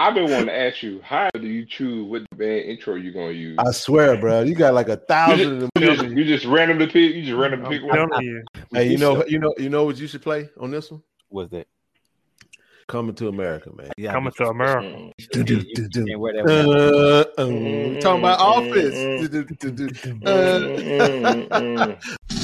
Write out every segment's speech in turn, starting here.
I've been wanting to ask you, how do you choose what band intro you're gonna use? I swear, bro, you got like a You thousand. just, of you them. just, you just randomly pick. You just randomly pick one. you. Hey, you know, you know, you know what you should play on this one? What's that? Coming to America, man. Yeah, Coming to America. Mm. Uh, uh, mm. Talking about do,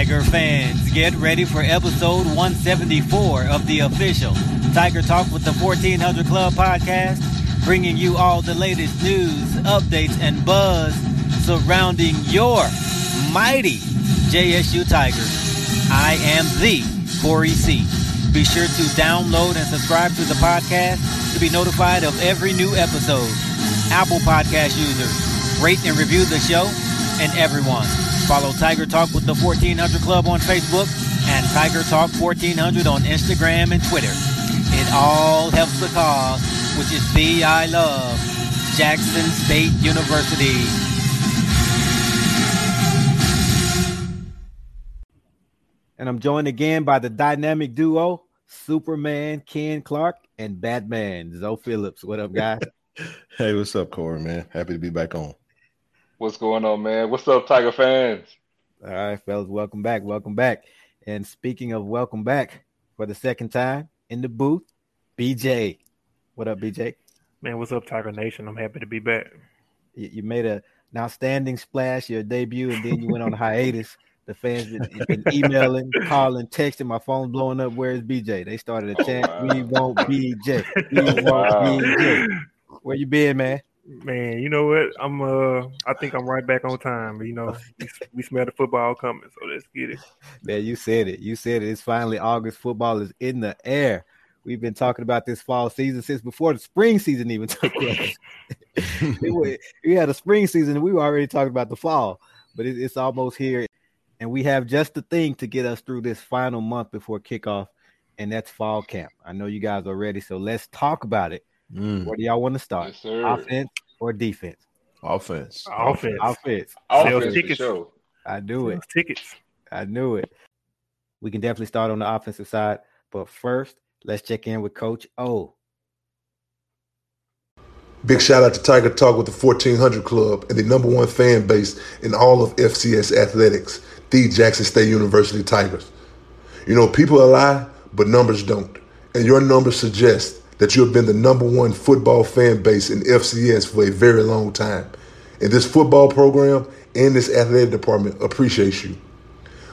Tiger fans, get ready for episode 174 of the official Tiger Talk with the 1400 Club podcast, bringing you all the latest news, updates, and buzz surrounding your mighty JSU Tigers. I am the Corey C. Be sure to download and subscribe to the podcast to be notified of every new episode. Apple Podcast users, rate and review the show, and everyone. Follow Tiger Talk with the 1400 Club on Facebook and Tiger Talk 1400 on Instagram and Twitter. It all helps the cause, which is the I love Jackson State University. And I'm joined again by the dynamic duo, Superman Ken Clark and Batman Zoe Phillips. What up, guys? hey, what's up, Corey, man? Happy to be back on. What's going on, man? What's up, Tiger fans? All right, fellas, welcome back. Welcome back. And speaking of welcome back for the second time in the booth, BJ. What up, BJ? Man, what's up, Tiger Nation? I'm happy to be back. You, you made a, an outstanding splash, your debut, and then you went on a hiatus. The fans have been emailing, calling, texting. My phone's blowing up. Where's BJ? They started a Oh, chant. wow. We want BJ. We want Wow. BJ. Where you been, man? Man, you know what? I'm uh I think I'm right back on time. You know, we, we smell the football coming, so let's get it. Man, you said it. You said it. It's finally August. Football is in the air. We've been talking about this fall season since before the spring season even took place. We had a spring season and we were already talking about the fall, but it, it's almost here. And we have just the thing to get us through this final month before kickoff, and that's fall camp. I know you guys are ready, so let's talk about it. Mm, Where do y'all want to start? Yes, sir. Offense or defense? offense. Offense. Offense. Offense for tickets. sure. I knew it. Sales Tickets. I knew it. We can definitely start on the offensive side, but first, let's check in with Coach O. Big shout out to Tiger Talk with the 1400 Club and the number one fan base in all of FCS athletics, the Jackson State University Tigers. You know, people lie, but numbers don't. And your numbers suggest that you have been the number one football fan base in FCS for a very long time. And this football program and this athletic department appreciates you.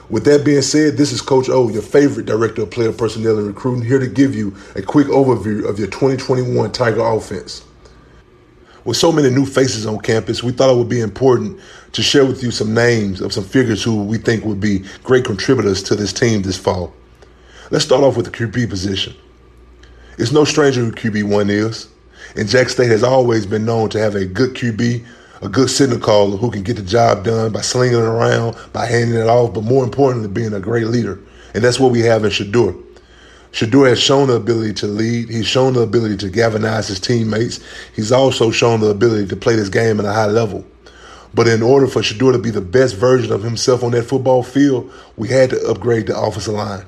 With that being said, this is Coach O, your favorite director of player personnel and recruiting, here to give you a quick overview of your 2021 Tiger offense. With so many new faces on campus, we thought it would be important to share with you some names of some figures who we think would be great contributors to this team this fall. Let's start off with the QB position. It's no stranger who QB1 is, and Jack State has always been known to have a good QB, a good signal caller who can get the job done by slinging it around, by handing it off, but more importantly, being a great leader. And that's what we have in Shedeur. Shedeur has shown the ability to lead. He's shown the ability to galvanize his teammates. He's also shown the ability to play this game at a high level. But in order for Shedeur to be the best version of himself on that football field, we had to upgrade the offensive line.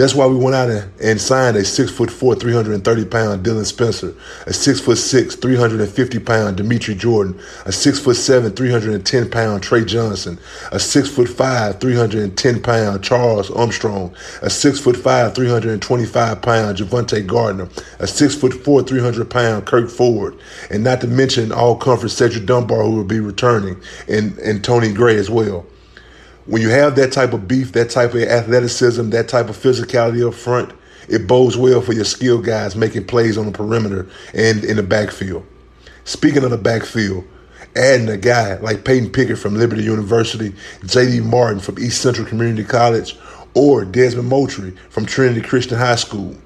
That's why we went out and, and signed a six foot four, 330 pound Dylan Spencer, a six foot six, 350 pound Dimitri Jordan, a six foot seven, 310 pound Trey Johnson, a six foot five, 310 pound Charles Armstrong, a six foot five, 325 pound Javante Gardner, a six foot four, 300 pound Kirk Ford, and not to mention all conference Cedric Dunbar who will be returning, and, and Tony Gray as well when you have that type of beef, that type of athleticism, that type of physicality up front, it bodes well for your skill guys making plays on the perimeter and in the backfield. Speaking of the backfield, adding a guy like Peyton Pickett from Liberty University, J.D. Martin from East Central Community College, or Desmond Moultrie from Trinity Christian High School.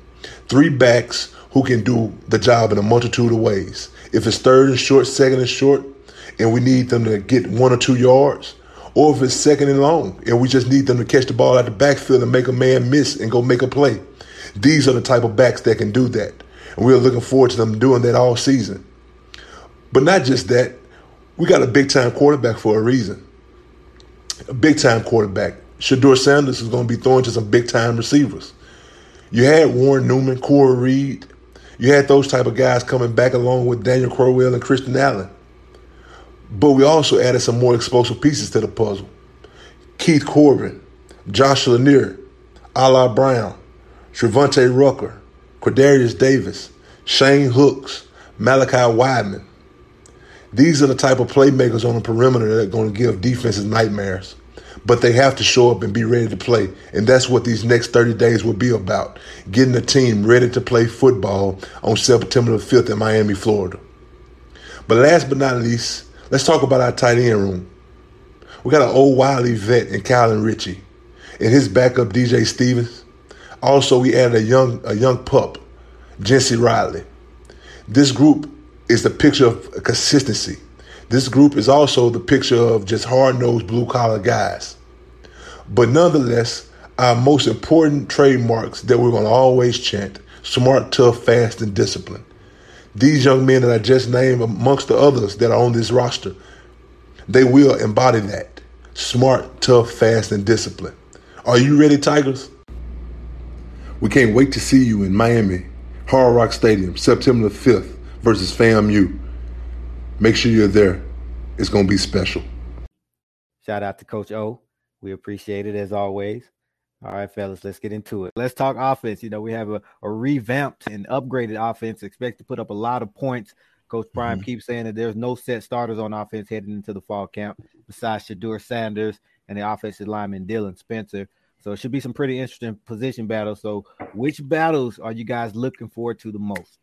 Three backs who can do the job in a multitude of ways. If it's third and short, second and short, and we need them to get one or two yards, or if it's second and long, and we just need them to catch the ball out the backfield and make a man miss and go make a play. These are the type of backs that can do that. And we're looking forward to them doing that all season. But not just that, we got a big time quarterback for a reason. A big time quarterback. Shedeur Sanders is going to be throwing to some big time receivers. You had Warren Newman, Corey Reed. You had those type of guys coming back along with Daniel Crowell and Christian Allen. But we also added some more explosive pieces to the puzzle. Keith Corbin, Josh Lanier, Ala Brown, Trevante Rucker, Quadarius Davis, Shane Hooks, Malachi Wideman. These are the type of playmakers on the perimeter that are going to give defenses nightmares. But they have to show up and be ready to play. And that's what these next 30 days will be about getting the team ready to play football on September the 5th in Miami, Florida. But last but not least, let's talk about our tight end room. We got an old Wiley vet in Kylan Ritchie and his backup DJ Stevens. Also, we added a young a young pup, Jency Riley. This group is the picture of consistency. This group is also the picture of just hard nosed blue collar guys. But nonetheless, our most important trademarks that we're going to always chant smart, tough, fast, and disciplined. These young men that I just named, amongst the others that are on this roster, they will embody that smart, tough, fast, and disciplined. Are you ready, Tigers? We can't wait to see you in Miami, Hard Rock Stadium, September the 5th versus FAMU. Make sure you're there. It's going to be special. Shout out to Coach O. We appreciate it as always. All right, fellas, let's get into it. Let's talk offense. You know, we have a, a revamped and upgraded offense. Expect to put up a lot of points. Coach Prime mm-hmm. keeps saying that there's no set starters on offense heading into the fall camp besides Shedeur Sanders and the offensive lineman Dylan Spencer. So it should be some pretty interesting position battles. So, which battles are you guys looking forward to the most?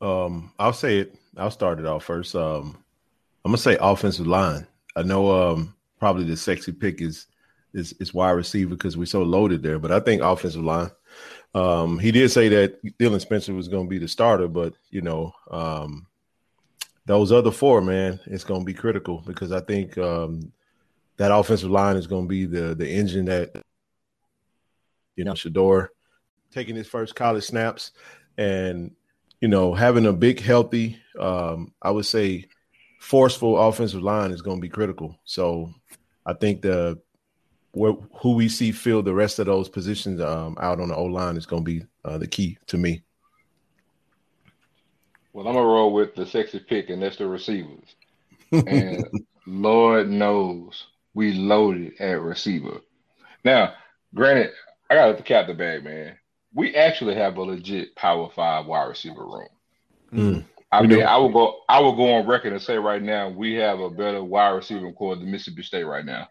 Um, I'll say it. I'll start it off first. Um, I'm gonna say offensive line. I know um, probably the sexy pick is is, is wide receiver because we're so loaded there, but I think offensive line. Um, he did say that Dylan Spencer was going to be the starter, but you know, um, those other four, man, it's going to be critical because I think um, that offensive line is going to be the the engine that you know Shedeur taking his first college snaps and you know having a big healthy um, I would say forceful offensive line is going to be critical. So I think the where, who we see fill the rest of those positions um, out on the O line is going to be uh, the key to me. Well, I'm gonna roll with the sexy pick, and that's the receivers. And Lord knows we loaded at receiver. Now, granted, I got to cap the bag, man. We actually have a legit power five wide receiver room. Mm, I mean, I will go. I will go on record and say right now we have a better wide receiver core than Mississippi State right now.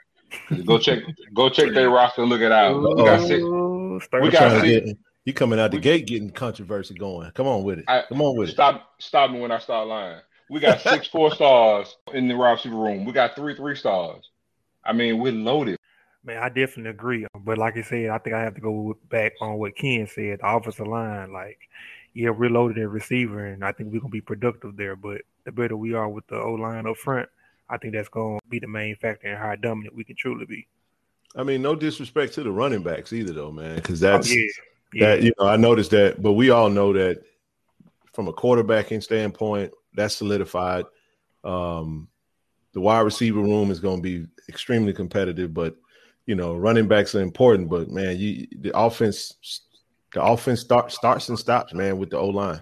Go check, go check their roster look it out. We got six. We got six. You coming out the we, gate getting controversy going. Come on with it. Come on with stop, it. Stop stop me when I start lying. We got six four stars in the wide receiver room. We got three three stars. I mean, we're loaded. Man, I definitely agree. But like I said, I think I have to go back on what Ken said. The offensive line, like, yeah, we're loaded at receiver, and I think we're gonna be productive there. But the better we are with the O line up front, I think that's gonna be the main factor in how dominant we can truly be. I mean, no disrespect to the running backs either, though, man, because that's oh, yeah. Yeah. that you know I noticed that, but we all know that from a quarterbacking standpoint, that's solidified. Um, the wide receiver room is going to be extremely competitive, but you know, running backs are important. But man, you the offense, the offense start, starts and stops, man, with the O line.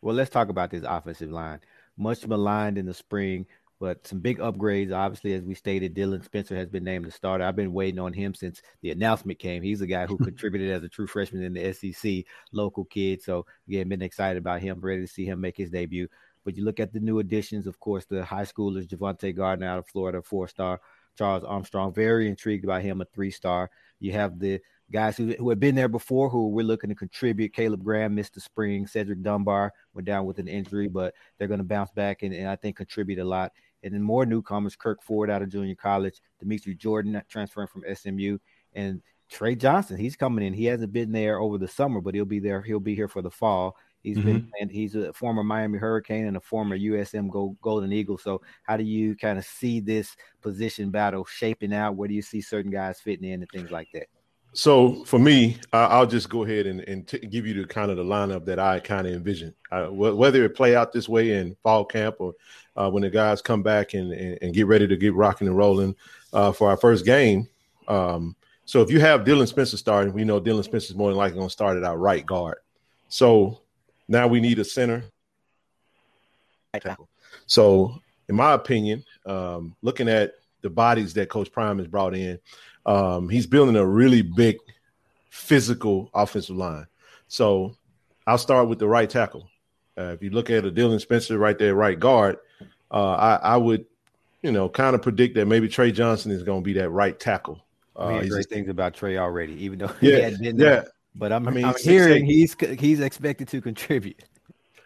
Well, let's talk about this offensive line. Much maligned in the spring, but some big upgrades. Obviously, as we stated, Dylan Spencer has been named the starter. I've been waiting on him since the announcement came. He's a guy who contributed as a true freshman in the SEC, local kid. So again, been excited about him. Ready to see him make his debut. But you look at the new additions, of course, the high schoolers, Javante Gardner out of Florida, four star. Charles Armstrong, very intrigued by him, a three star. You have the guys who, who have been there before who we're looking to contribute. Caleb Graham missed the spring. Cedric Dunbar went down with an injury, but they're going to bounce back and, and I think contribute a lot. And then more newcomers, Kirk Ford out of junior college, Dimitri Jordan transferring from SMU, and Trey Johnson. He's coming in. He hasn't been there over the summer, but he'll be there. He'll be here for the fall. He's mm-hmm. been and he's a former Miami Hurricane and a former USM Golden Eagle. So how do you kind of see this position battle shaping out? Where do you see certain guys fitting in and things like that? So for me, I'll just go ahead and, and t- give you the kind of the lineup that I kind of envision. Whether it play out this way in fall camp or uh, when the guys come back and, and, and, get ready to get rocking and rolling uh, for our first game. Um, so if you have Dylan Spencer starting, we know Dylan Spencer is more than likely going to start at our right guard. So now we need a center. Tackle. So, in my opinion, um, looking at the bodies that Coach Prime has brought in, um, he's building a really big physical offensive line. So I'll start with the right tackle. Uh, if you look at a Dylan Spencer right there, right guard, uh, I, I, would, you know, kind of predict that maybe Trey Johnson is going to be that right tackle. Uh, we great things about Trey already, even though yeah, been there. Yeah. But I'm, I mean, I'm hearing he's he's expected to contribute.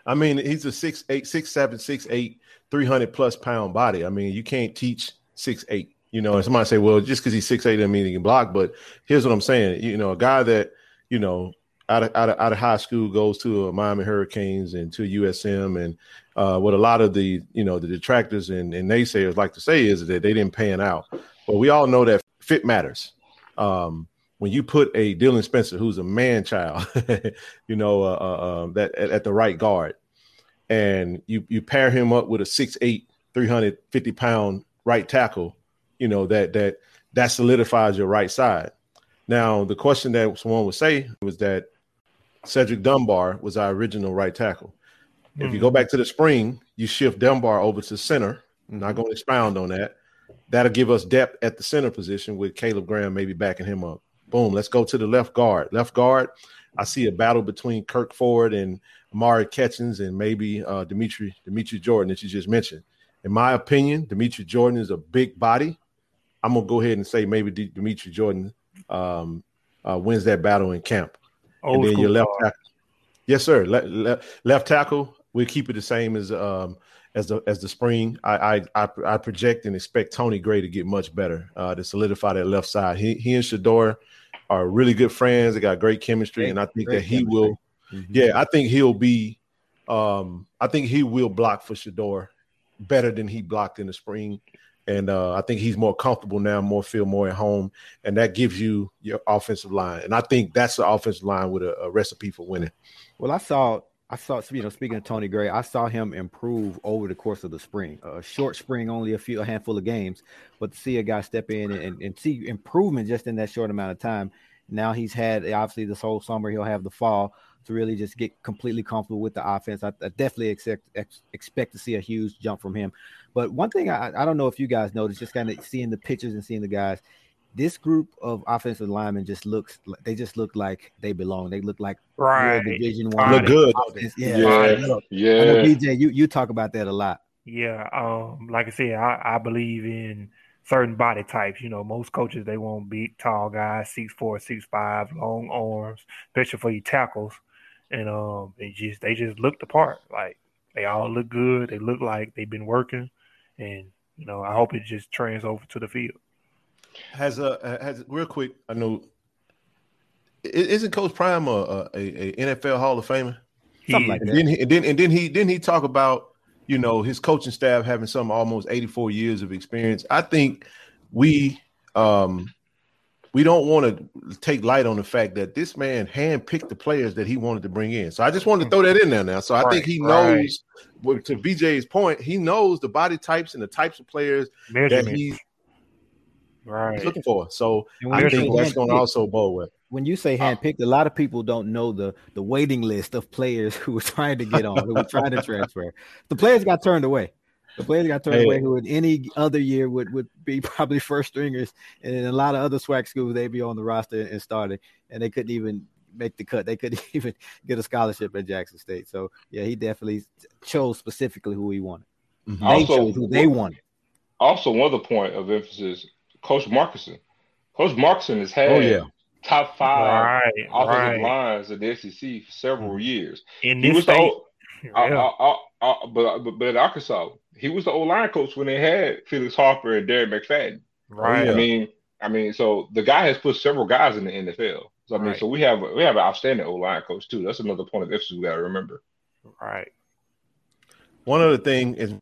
I mean, he's a six eight, six seven, six eight, 300 plus pound body. I mean, you can't teach six eight. You know, and somebody say, well, just because he's six eight doesn't mean he can block. But here's what I'm saying. You know, a guy that you know out of out of, out of high school goes to a Miami Hurricanes and to USM, and uh, what a lot of the you know the detractors and, and naysayers like to say is that they didn't pan out. But we all know that fit matters. Um, when you put a Dylan Spencer, who's a man child, you know, uh, uh, um, that at, at, the right guard, and you you pair him up with a 6'8", 350 pound right tackle, you know that that that solidifies your right side. Now, the question that someone would say was that Cedric Dunbar was our original right tackle. Mm-hmm. If you go mm. back to the spring, you shift Dunbar over to center. I'm not going to expound on that. That'll give us depth at the center position with Caleb Graham maybe backing him up. Boom. Let's go to the left guard. Left guard, I see a battle between Kirk Ford and Amari Catchings and maybe uh, Dimitri Dimitri Jordan that you just mentioned. In my opinion, Dimitri Jordan is a big body. I'm gonna go ahead and say maybe D- Dimitri Jordan um, uh, wins that battle in camp. Old and then your left tackle, yes, sir. Le- le- left tackle, we keep it the same as um, as the as the spring. I, I I, I project and expect Tony Gray to get much better uh, to solidify that left side. He he and Shedeur are really good friends. They got great chemistry, great, and I think that he chemistry. will. Mm-hmm. Yeah, I think he'll be. Um, I think he will block for Shedeur better than he blocked in the spring, and uh, I think he's more comfortable now, more feel more at home, and that gives you your offensive line. And I think that's the offensive line with a, a recipe for winning. Well, I saw I saw, you know, speaking of Tony Gray, I saw him improve over the course of the spring. A short spring, only a few, a handful of games, but to see a guy step in and, and see improvement just in that short amount of time. Now he's had obviously this whole summer. He'll have the fall to really just get completely comfortable with the offense. I, I definitely expect ex, expect to see a huge jump from him. But one thing I, I don't know if you guys noticed, just kind of seeing the pictures and seeing the guys this group of offensive linemen just looks they just look like they belong. They look like right division one. Look good. Yeah, yeah. yeah. BJ, you, you talk about that a lot. Yeah, um, like I said, I, I believe in certain body types. You know, most coaches they want big, tall guys, six four, six five, long arms, especially for your tackles. And um, they just they just look the part. Like they all look good. They look like they've been working, and you know, I hope it just trans over to the field has a has real quick. I know isn't Coach Prime a, a, a NFL Hall of Famer? Something like that. And then, and then and then he didn't he talk about you know his coaching staff having some almost 84 years of experience. I think we um we don't want to take light on the fact that this man handpicked the players that he wanted to bring in. So I just wanted to throw that in there now. So I right, think he knows, right. to BJ's point, he knows the body types and the types of players that he's right. looking for. So I think that's going to also bode with. When you say handpicked, a lot of people don't know the the waiting list of players who were trying to get on, who were trying to transfer. The players got turned away. The players got turned hey. away who in any other year would, would be probably first stringers, and in a lot of other SWAC schools they'd be on the roster and starting, and they couldn't even make the cut. They couldn't even get a scholarship at Jackson State. So yeah, he definitely chose specifically who he wanted. Mm-hmm. They also, chose who they wanted. Also, one other point of emphasis Coach Markuson. Coach Markuson has had oh, yeah. Top five Right, offensive right. lines in the SEC for several years. In He this was the old, uh, yeah. uh, uh, uh, but, but but at Arkansas, he was the old line coach when they had Felix Harper and Derek McFadden. right. I mean, I mean, so the guy has put several guys in the NFL. So I mean, Right. so we have we have an outstanding old line coach too. That's another point of emphasis we got to remember. right. One other thing is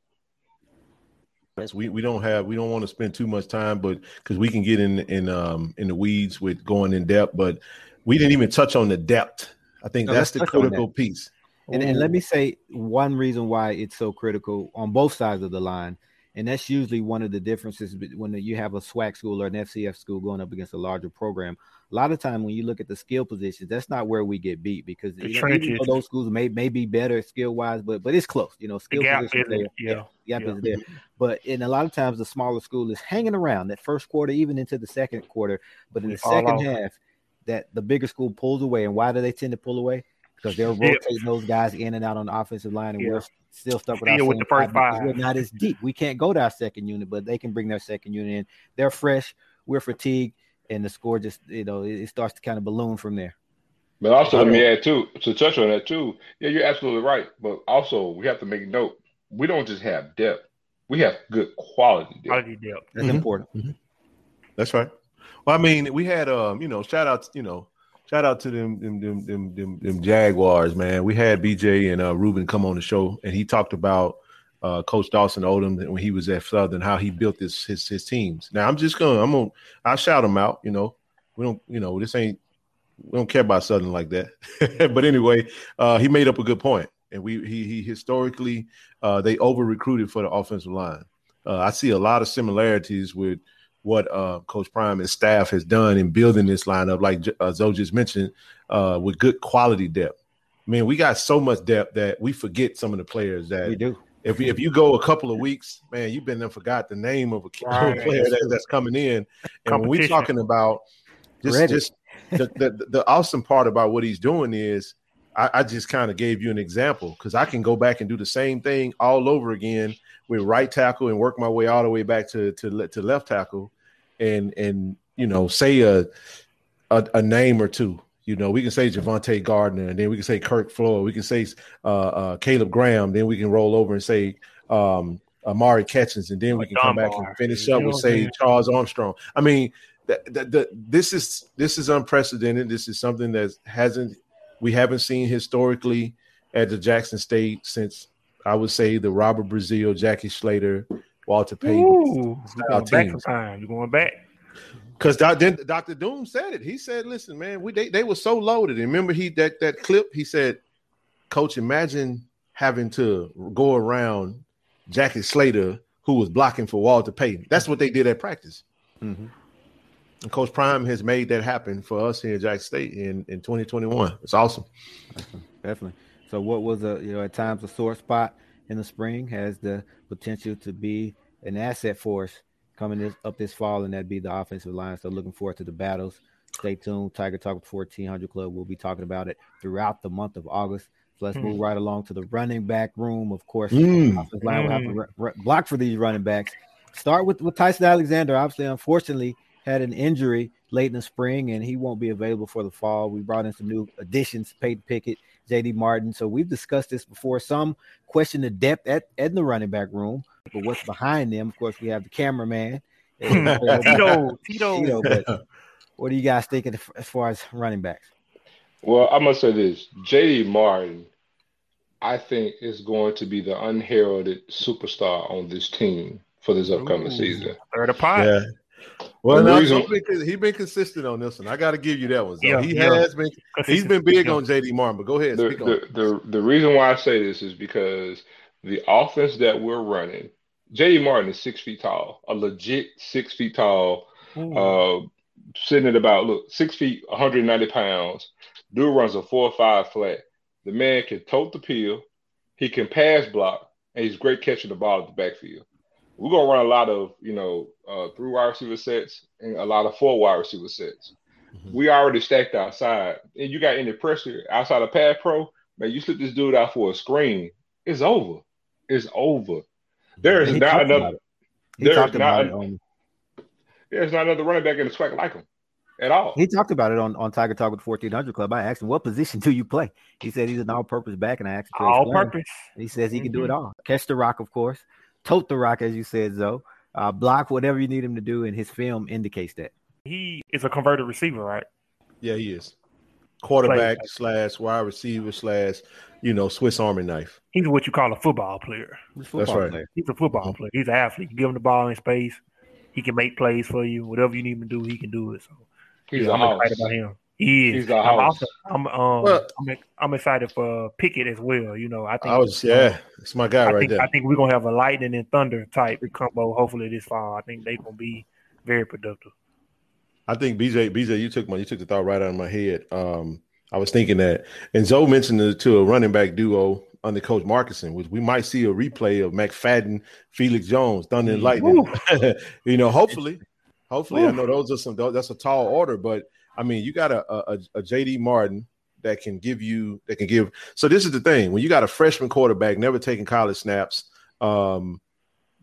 is we, we don't have we don't want to spend too much time, but because we can get in in um in the weeds with going in depth, but we didn't even touch on the depth. I think No, that's the touch on critical piece. And, and let me say one reason why it's so critical on both sides of the line, and that's usually one of the differences when you have a SWAC school or an FCS school going up against a larger program. A lot of time when you look at the skill positions, that's not where we get beat because you know, even though those schools may, may be better skill wise, but but it's close. You know, The skill gap positions is there, yeah. gap yeah. is there. But in a lot of times, the smaller school is hanging around that first quarter, even into the second quarter. But in We the second off. half, that the bigger school pulls away. And why do they tend to pull away? Because they're Still- rotating those guys in and out on the offensive line, and Yeah. we're still stuck with, our with the first because five. We're not as deep. We can't go to our second unit, but they can bring their second unit in. They're fresh. We're fatigued, and the score just you know it, it starts to kind of balloon from there. But also, let me add too to touch on that too. Yeah, you're absolutely right. But also, we have to make note: we don't just have depth; we have good quality depth. Quality depth. That's Mhm. important. That's right. Well, I mean, we had um, you know, shout out, you know, shout out to them them them them, them, them Jaguars, man. We had BJ and uh Ruben come on the show and he talked about uh Coach Dawson Odums when he was at Southern, how he built his his his teams. Now I'm just gonna I'm gonna I'll shout him out, you know. We don't, you know, this ain't we don't care about Southern like that. but anyway, uh he made up a good point. And we he he historically uh they over recruited for the offensive line. Uh, I see a lot of similarities with what uh, Coach Prime and staff has done in building this lineup, like uh, Zoe just mentioned, uh, with good quality depth. I mean, we got so much depth that we forget some of the players that We do. if if you go a couple of weeks, man, you've been and forgot the name of a, Right. player that, that's coming in. And when we're talking about just Ready. just the, the the awesome part about what he's doing is I, I just kind of gave you an example because I can go back and do the same thing all over again with right tackle and work my way all the way back to to, to left tackle and and you know say a, a a name or two. You know, we can say Javante Gardner, and then we can say Kirk Floyd. We can say uh, uh, Caleb Graham. Then we can roll over and say um, Amari Catchings, and then we can come back and finish up know with say? Charles Armstrong. I mean, th- th- th- this is this is unprecedented. This is something that hasn't we haven't seen historically at the Jackson State since I would say the Robert Brazile, Jackie Slater, Walter Payton. Ooh, you Our going back time. You going back? Because Dr. Doom said it. He said, "Listen, man, we they, they were so loaded. And remember, he that that clip. He said, Coach, imagine having to go around Jackie Slater, who was blocking for Walter Payton. That's what they did at practice. Mhm. And Coach Prime has made that happen for us here at Jack State in in 2021. It's awesome. Definitely. So, what was a you know at times a sore spot in the spring has the potential to be an asset for us coming this, up this fall, and that'd be the offensive line. So, looking forward to the battles. Stay tuned. Tiger Talk with 1400 Club. We'll be talking about it throughout the month of August. So let's move right along to the running back room. Of course, Mm. offensive line will have to ru- ru- block for these running backs. Start with, with Tyson Alexander. Obviously, unfortunately, had an injury late in the spring, and he won't be available for the fall. We brought in some new additions: Peyton Pickett, J.D. Martin. So we've discussed this before. Some question the depth at, at the running back room, but what's behind them? Of course, we have the cameraman. Tito, Tito. Tito, but what do you guys think of- as far as running backs? Well, I must say this: J.D. Martin, I think, is going to be the unheralded superstar on this team for this upcoming Ooh. season. Third of pot. Yeah. Well, And the no, reason- he's been, he been consistent on this one. I got to give you that one. Yeah, he yeah. has been. He's been big on JD Martin. But go ahead, The, speak on. the, the, the reason why I say this is because the offense that we're running, J.D. Martin is six feet tall, a legit six feet tall, uh, sitting at about look six feet, 190 pounds. Dude runs a four or five flat. The man can tote the peel, he can pass block, and he's great catching the ball at the backfield. We're gonna run a lot of you know uh, three wide receiver sets and a lot of four wide receiver sets. Mhm. We already stacked outside, and you got any pressure outside of pad pro, man. You slip this dude out for a screen, it's over. It's over. There is not another. He There is talked about not. it on There's not another running back in the SWAC like him. at all. He talked about it on, on Tiger Talk with the 1400 Club. I asked him, What position do you play? He said he's an all purpose back, and I asked him, All purpose. He says he can do it Mhm. all. Catch the rock, of course, tote the rock, as you said, Zoe. Uh, block whatever you need him to do, and his film indicates that. He is a converted receiver, right? Yeah, he is. Quarterback Play. slash wide receiver slash, you know, Swiss Army knife. He's what you call a football player. He's a That's football right. player. He's a football player. He's an athlete. You give him the ball in space, he can make plays for you. Whatever you need him to do, he can do it. So He's yeah, a I'm excited about him. He is. He's a I'm house. also I'm um Well- I'm I'm excited for Pickett as well. You know, I think I was, yeah, it's my guy I right think there. I think we're gonna have a lightning and thunder type combo hopefully this fall. I think they're gonna be very productive. I think BJ, BJ, you took my, you took the thought right out of my head. Um, I was thinking that, and Zoe mentioned it to a running back duo under Coach Markuson, which we might see a replay of McFadden, Felix Jones, Thunder and Lightning. you know, hopefully, hopefully, I know those are some. That's a tall order, but I mean, you got a, a, a JD Martin that can give you that can give. So this is the thing: when you got a freshman quarterback, never taking college snaps. Um,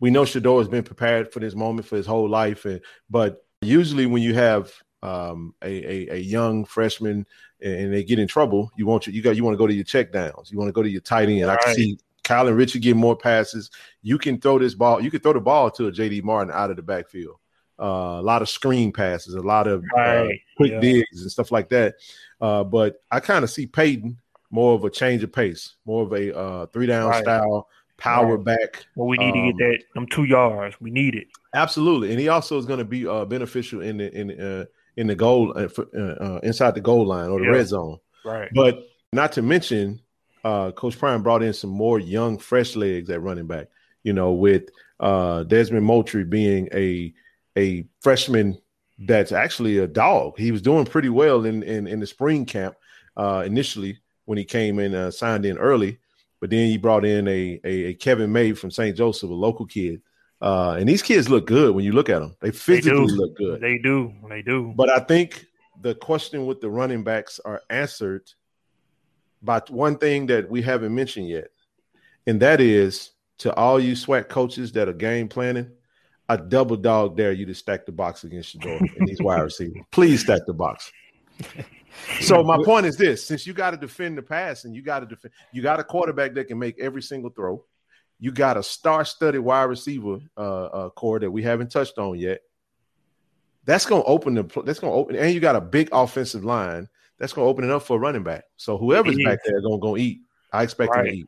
we know Shedeur has been prepared for this moment for his whole life, and but usually when you have um, a, a a young freshman and, and they get in trouble, you want you you got you want to go to your check downs, you want to go to your tight end. I can Right. see Kyle and Richard get more passes. You can throw this ball, you can throw the ball to a JD Martin out of the backfield. Uh, a lot of screen passes, a lot of uh, quick Yeah. digs and stuff like that. Uh, but I kind of see Peyton more of a change of pace, more of a uh, three down Right. style, power Right. back. Well, we need to Um, get that them two yards. We need it. Absolutely, and he also is going to be uh, beneficial in the in uh, in the goal uh, for, uh, uh, inside the goal line or the Yeah. red zone. Right. But not to mention, uh, Coach Prime brought in some more young, fresh legs at running back. You know, with uh, Desmond Moultrie being a a freshman that's actually a dog. He was doing pretty well in in, in the spring camp uh, initially when he came in, uh, signed in early. But then he brought in a, a, a Kevin May from St. Joseph, a local kid. Uh, and these kids look good when you look at them. They They physically do. look good. They do. They do. But I think the question with the running backs are answered by one thing that we haven't mentioned yet, and that is to all you SWAC coaches that are game planning, I double dog dare you to stack the box against your door and these wide receivers. Please stack the box. So my point is this: since you got to defend the pass and you got to defend, you got a quarterback that can make every single throw. You got a star-studded wide receiver uh, uh, core that we haven't touched on yet. That's going to open the. That's going to open, and you got a big offensive line. That's going to open it up for a running back. So whoever's back there going to go eat. I expect him Right. to eat.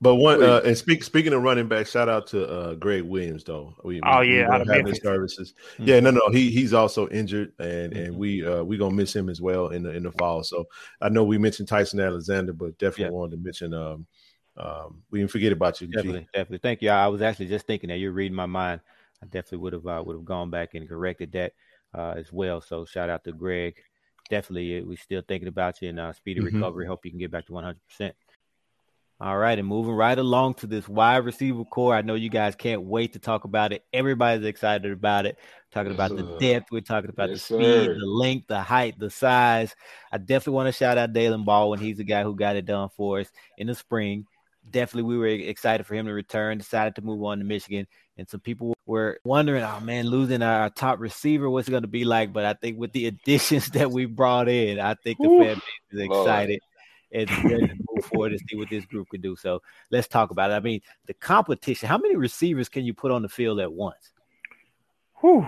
But one uh, and speak, speaking of running back, shout out to uh, Greg Williams though. We, Oh, we- we yeah, don't out of have his Memphis. services. Mhm. Yeah, no, no, he he's also injured, and and Mhm. we uh we gonna miss him as well in the in the fall. So I know we mentioned Tyson Alexander, but definitely Yeah. wanted to mention um um we didn't forget about you. G. Definitely, definitely. Thank you. I was actually just thinking that you're reading my mind. I definitely would have uh, would have gone back and corrected that uh, as well. So shout out to Greg. Definitely, we're still thinking about you and uh, speedy Mhm. recovery. Hope you can get back to 100. percent All right, and moving right along to this wide receiver core. I know you guys can't wait to talk about it. Everybody's excited about it. Talking Yes, about the depth. We're talking about Yes, the speed, sir. the length, the height, the size. I definitely want to shout out Dalen Baldwin. He's the guy who got it done for us in the spring definitely we were excited for him to return decided to move on to michigan and some people were wondering oh man losing our top receiver what's it going to be like but i think with the additions that we brought in i think the Woo. fan base is Lord. Excited and ready to move forward and see what this group can do so let's talk about it i mean the competition how many receivers can you put on the field at once Whew.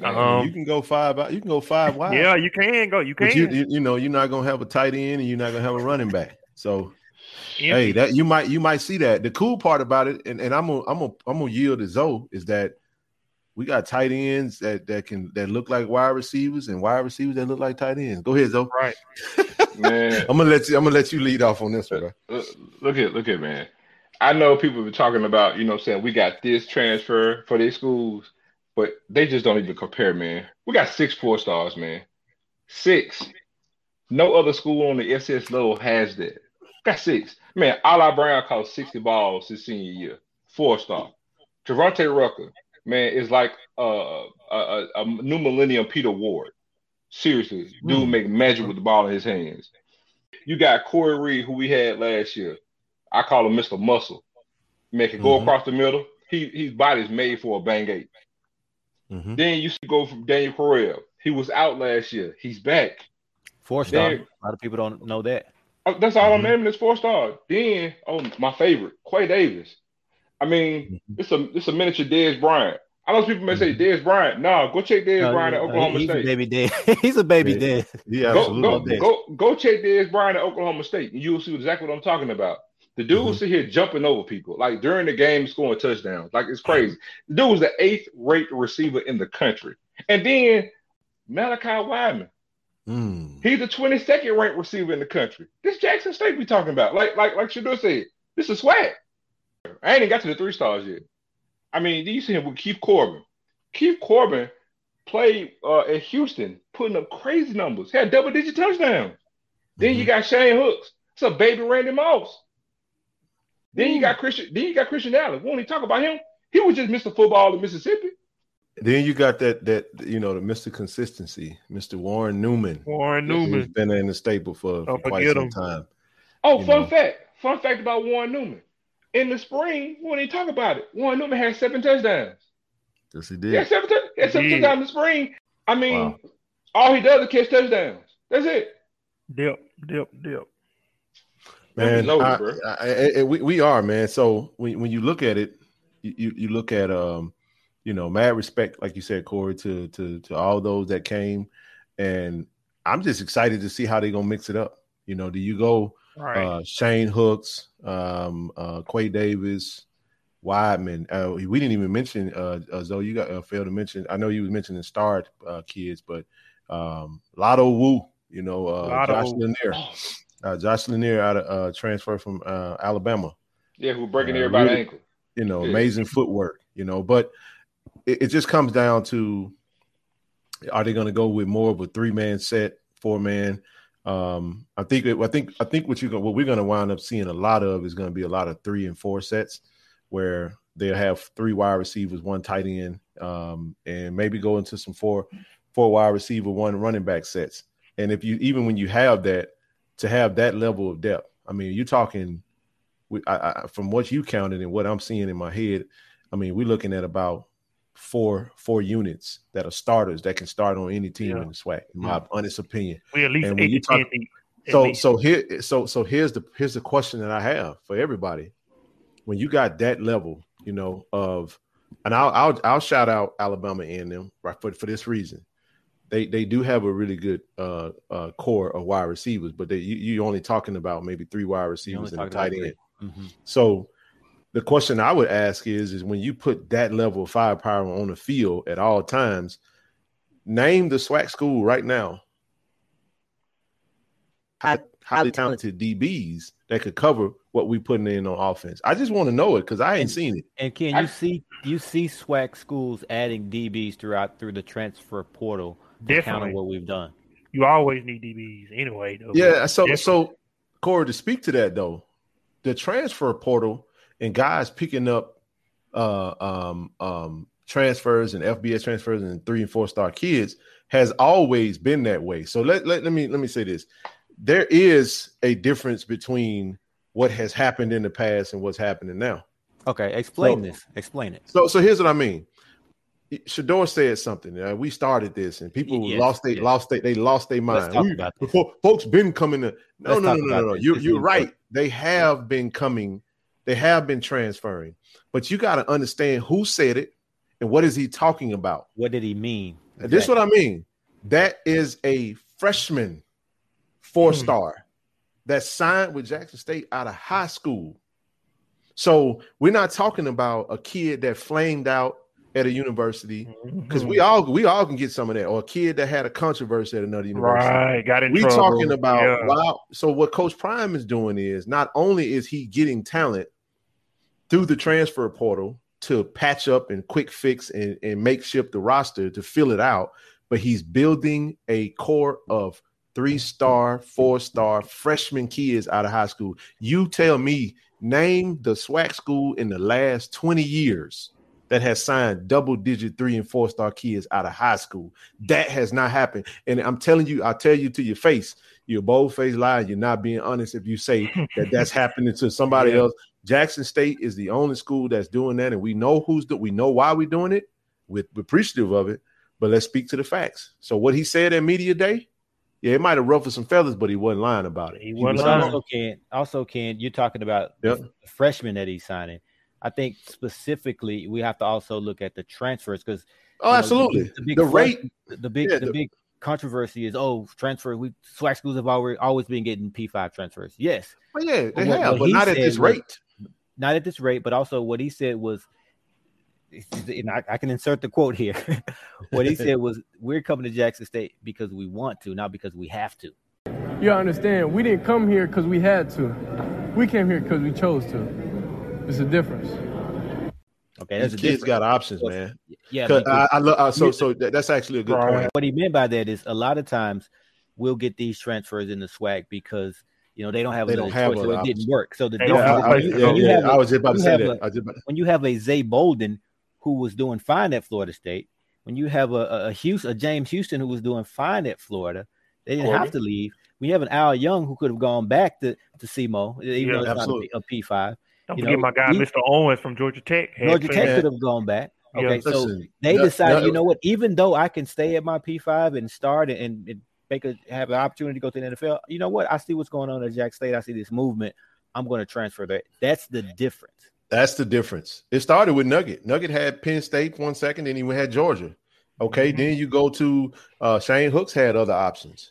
Man, Um, you can go five. You can go five wide. Yeah, you can go. You can. but you, you you know you're not gonna have a tight end and you're not gonna have a running back. So Empty. hey, that you might you might see that. The cool part about it, and, and I'm gonna I'm gonna I'm gonna yield to Zoe is that we got tight ends that that can that look like wide receivers and wide receivers that look like tight ends. Go ahead, Zoe. right. Man, I'm gonna let you I'm gonna let you lead off on this one. Bro. look, look at look at man. I know people have been talking about, you know, what I'm saying we got this transfer for these schools, but they just don't even compare, man. We got six four stars, man. Six. No other school on the FCS level has that. Got six. Man, Ala Brown caught 60 balls his senior year. Four star. Javante Rucker, man, is like uh, a, a, a new millennium Peter Ward. Seriously, dude make magic with the ball in his hands. You got Corey Reed, who we had last year. I call him Mr. Muscle. Man can go Mhm. across the middle. He his body's made for a bang eight. Mhm. Then you see go from Daniel Correll. He was out last year. He's back. Four star. Then- A lot of people don't know that. Oh, That's all I'm Mhm. naming is four star. Then, oh, my favorite, Quay Davis. I mean, mm-hmm. it's a it's a miniature Dez Bryant. I know people may say mm-hmm. Dez Bryant. No, go check Dez No, Bryant at no, Oklahoma he's a baby dead. he's a baby Yeah. dead. Yeah, Go, go, Dez. go, go check Dez Bryant at Oklahoma State, and you'll see exactly what I'm talking about. The dude was sit here jumping over people, like during the game, scoring touchdowns. Like it's crazy. The dude was the eighth rate receiver in the country. And then Malachi Wideman, Mm. he's the 22nd ranked receiver in the country. This Jackson State we talking about. Like, like, like Shedeur said, this is swag. I ain't even got to the three stars yet. I mean, you see him with Keith Corbin. Keith Corbin played uh, at Houston, putting up crazy numbers. Had double digit touchdowns. Then you got Shane Hooks. It's a baby Randy Moss. Then you got Christian. Then you got Christian Allen. When we talk about him, he was just Mr. Football in Mississippi. Then you got that that you know the Mr. Consistency, Mr. Warren Newman. Warren who's Newman. been in the staple for, for quite forget some him. time. Oh, You fun know. fact. Fun fact about Warren Newman. In the spring, when he talk about it, Warren Newman had seven touchdowns. Yes, he He did. had seven, tou- he had seven He did. touchdowns in the spring. I mean, Wow. all he does is catch touchdowns. That's it. Dip, dip, dip. man. loaded, I- bro. I- I- I- we we are man. So when when you look at it, you you, you look at um, you know, mad respect, like you said, Corey, to to to all those that came, and I'm just excited to see how they're gonna mix it up. You know, do you go Right. uh, Shane Hooks, um, uh, Quay Davis, Wideman? Uh, we didn't even mention uh, uh Zoe. You got uh, failed to mention. I know you was mentioning star uh, kids, but um, Lotto Wu, you know, uh, Lotto Josh Wu. Lanier. Uh, Josh Lanier out of uh, transfer from uh, Alabama. yeah, who breaking Uh, everybody's really- ankle. You know, Yeah. amazing footwork. You know, but it, it just comes down to: Are they going to go with more of a three man set, four man? Um, I think. I think. I think what you what we're going to wind up seeing a lot of is going to be a lot of three and four sets, where they'll have three wide receivers, one tight end, um, and maybe go into some four four wide receiver, one running back sets. And if you even when you have that, to have that level of depth, I mean, you're talking. We, I, I, from what you counted and what I'm seeing in my head, I mean, we're looking at about four four units that are starters that can start on any team Yeah. in the SWAC. In my honest opinion. We at least and when eight you to ten talk- So least. so here so so here's the here's the question that I have for everybody. When you got that level, you know, of and I'll I'll, I'll shout out Alabama and them right for, for this reason. They they do have a really good uh uh core of wide receivers, but they you you only talking about maybe three wide receivers and a tight three. end. Mhm. So the question I would ask is is when you put that level of firepower on the field at all times, name the SWAC school right now. High, highly talented DBs that could cover what we're putting in on offense. I just want to know it because I ain't seen it. And can I- you see you see SWAC schools adding DBs throughout through the transfer portal to counter Definitely. what we've done? You always need DBs anyway. Though. Yeah, so Definitely. so Corey, to speak to that though, the transfer portal and guys picking up uh um um transfers and FBS transfers and three and four star kids has always been that way. So let, let, let me let me say this. There is a difference between what has happened in the past and what's happening now. Okay, explain So- this. Explain it. So so here's what I mean. Shedeur said something. Uh, we started this, and people Yes, lost they yes. lost they they lost their mind. talk We- about this. folks been coming to no Let's no no no no. no. You you're right. They have been coming. They have been transferring, but you got to understand who said it and what is he talking about. What did he mean? And This is what I mean. That is a freshman four Hmm. star that signed with Jackson State out of high school. So we're not talking about a kid that flamed out at a university because Hmm. we all we all can get some of that, or a kid that had a controversy at another university. right got in We trouble. talking about Yeah. wow. So what Coach Prime is doing is not only is he getting talent through the transfer portal to patch up and quick fix and, and makeshift the roster to fill it out, but he's building a core of three star, four star freshman kids out of high school. You tell me, name the SWAC school in the last 20 years that has signed double digit three and four star kids out of high school. That has not happened. And I'm telling you, I'll tell you to your face, you're a bold faced liar. You're not being honest if you say that that's happening to somebody Yeah. else. Jackson State is the only school that's doing that, and we know who's do- we know why we're doing it. We're, we're appreciative of it, but let's speak to the facts. So what he said at media day, yeah, it might have ruffled some feathers, but he wasn't lying about it. He, wasn't lying. Also, Ken, also can you're talking about yep. the freshman that he's signing. I think specifically we have to also look at the transfers because oh, know, absolutely the, the, big the rate, the big yeah, the, the big controversy is oh transfer we SWAC schools have always always been getting P five transfers. Yes, well, yeah, they what, have, what but not at this rate. Not at this rate, but also what he said was and I, I, can insert the quote here. what he said was, "We're coming to Jackson State because we want to, not because we have to." You understand? We didn't come here because we had to. We came here because we chose to. It's a difference. Okay, that's These kids difference. got options, man. Yeah, I, I love. Uh, so, so that's actually a good point. What he meant by that is, a lot of times we'll get these transfers in the SWAC because you know they don't have they don't have choice, so it didn't work. So the difference, I was just about to say that. when you have a Zay Bolden who was doing fine at Florida State, when you have a, a, Houston, a James Houston who was doing fine at Florida, they didn't have to leave. We have an Al Young who could have gone back to to SEMO, even yeah, though it's absolutely. not a P five. Don't you forget know, my guy, he, Mr. Owens from Georgia Tech. Georgia Tech could have gone back. Okay, yeah, so listen, they decided, you know what? Even though I can stay at my P five and start and, and make a have an opportunity to go to the NFL, you know what? I see what's going on at Jack State. I see this movement. I'm going to transfer that. That's the difference. That's the difference. It started with Nugget. Nugget had Penn State one second, then he had Georgia. Okay, mm-hmm. then you go to uh, Shane Hooks had other options.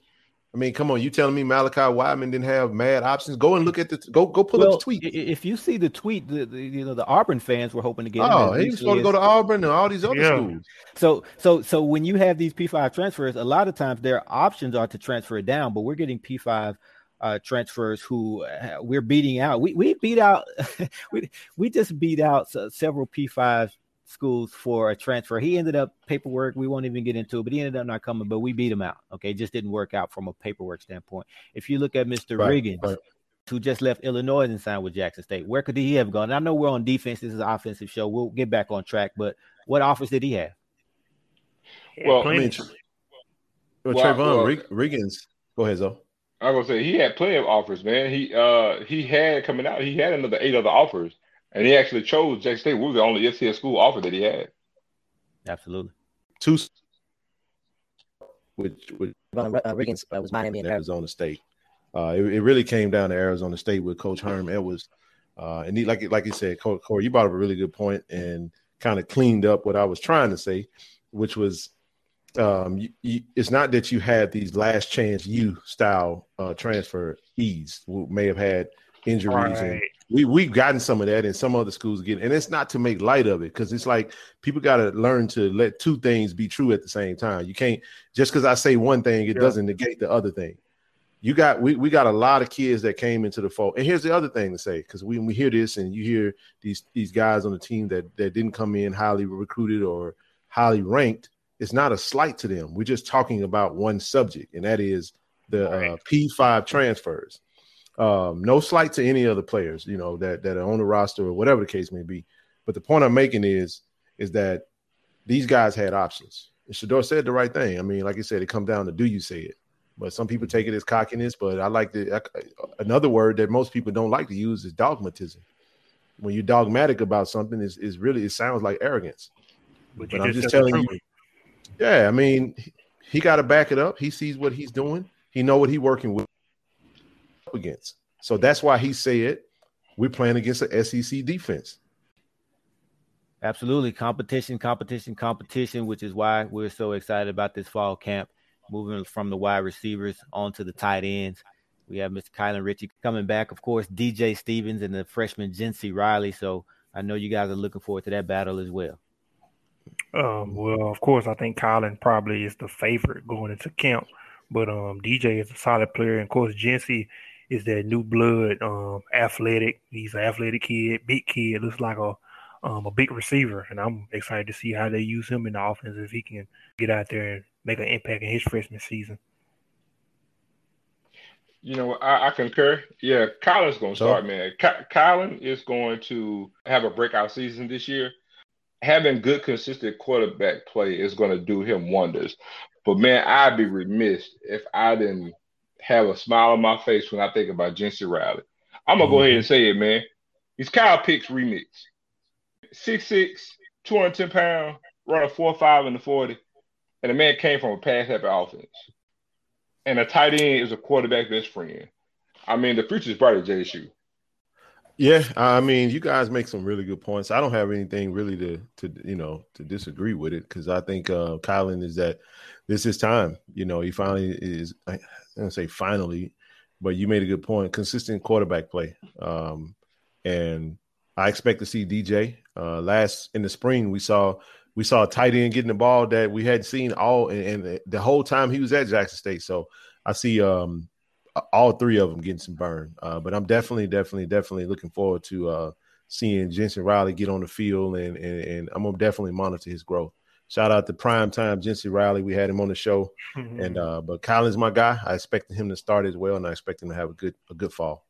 I mean, come on, you telling me Malachi Wideman didn't have mad options? Go and look at the go go pull well, up the tweet. If you see the tweet, the, the, you know the Auburn fans were hoping to get. Oh, he was supposed to go to Auburn and all these other yeah. schools. So so so when you have these P five transfers, a lot of times their options are to transfer it down, but we're getting P five uh, transfers who uh, we're beating out. We we beat out we we just beat out several P5 schools for a transfer. He ended up paperwork. We won't even get into it, but he ended up not coming. But we beat him out. Okay, it just didn't work out from a paperwork standpoint. If you look at Mr. Right, Riggins. Right. Who just left Illinois and signed with Jackson State? Where could he have gone? I know we're on defense. This is an offensive show. We'll get back on track. But what offers did he have? Well, I mean, well, well, Trevon well, Riggins. Go ahead, Zoe. I was gonna say he had plenty of offers, man. He uh he had coming out, he had another eight other offers, and he actually chose Jackson State. We were the only FCS school offer that he had. Absolutely. Two, which which uh, Riggins uh, was Miami and Arizona State. Uh, it, it, really came down to Arizona State with Coach Herm Edwards, uh, and he like like you said, Corey, you brought up a really good point and kind of cleaned up what I was trying to say, which was um, you, you, it's not that you had these last chance you style uh, transfer ease who may have had injuries right. and we we've gotten some of that and some other schools get and it's not to make light of it because it's like people got to learn to let two things be true at the same time you can't just because i say one thing it yeah. doesn't negate the other thing you got we, we got a lot of kids that came into the fold and here's the other thing to say because when we hear this and you hear these these guys on the team that that didn't come in highly recruited or highly ranked it's not a slight to them. We're just talking about one subject, and that is the uh, P5 transfers. Um, no slight to any other players, you know, that that are on the roster or whatever the case may be. But the point I'm making is is that these guys had options. And Shedeur said the right thing. I mean, like you said, it comes down to do you say it. But some people take it as cockiness. But I like the another word that most people don't like to use is dogmatism. When you're dogmatic about something, is is really it sounds like arrogance. But, but I'm just telling you, yeah, I mean, he got to back it up. He sees what he's doing. He know what he's working with against. So that's why he said we're playing against an SEC defense. Absolutely, competition, competition, competition, which is why we're so excited about this fall camp. Moving from the wide receivers onto the tight ends, we have Mr. Kylan Ritchie coming back. Of course, DJ Stevens and the freshman Jincey Riley. So I know you guys are looking forward to that battle as well. Um, well, of course, I think Colin probably is the favorite going into camp, but um, DJ is a solid player, and of course, Jincey is that new blood, um, athletic. He's an athletic kid, big kid, looks like a um, a big receiver, and I'm excited to see how they use him in the offense if he can get out there and make an impact in his freshman season. You know, I, I concur. Yeah, Colin's going to start, man. Colin is going to have a breakout season this year having good, consistent quarterback play is going to do him wonders. But man, I'd be remiss if I didn't have a smile on my face when I think about Jincey Riley. I'm gonna mm-hmm. go ahead and say it, man. He's Kyle Pitts remix. 6'6, 210 pounds, running 4 5 in the 40. and the man came from a pass happy offense, and a tight end is a quarterback best friend. I mean, the future is bright at JSU. Yeah, I mean, you guys make some really good points. I don't have anything really to to you know to disagree with it because I think uh Kylan is that this is time. You know, he finally is. I don't say finally, but you made a good point. Consistent quarterback play, um, and I expect to see DJ. Uh, last in the spring, we saw we saw a tight end getting the ball that we had seen all and, and the whole time he was at Jackson State. So I see um all three of them getting some burn. Uh, but I'm definitely, definitely, definitely looking forward to uh, seeing Jensen Riley get on the field, and, and and I'm gonna definitely monitor his growth. Shout out to Prime Time Jensen Riley. We had him on the show, mm-hmm. and uh, but Kylan's my guy. I expected him to start as well, and I expect him to have a good a good fall.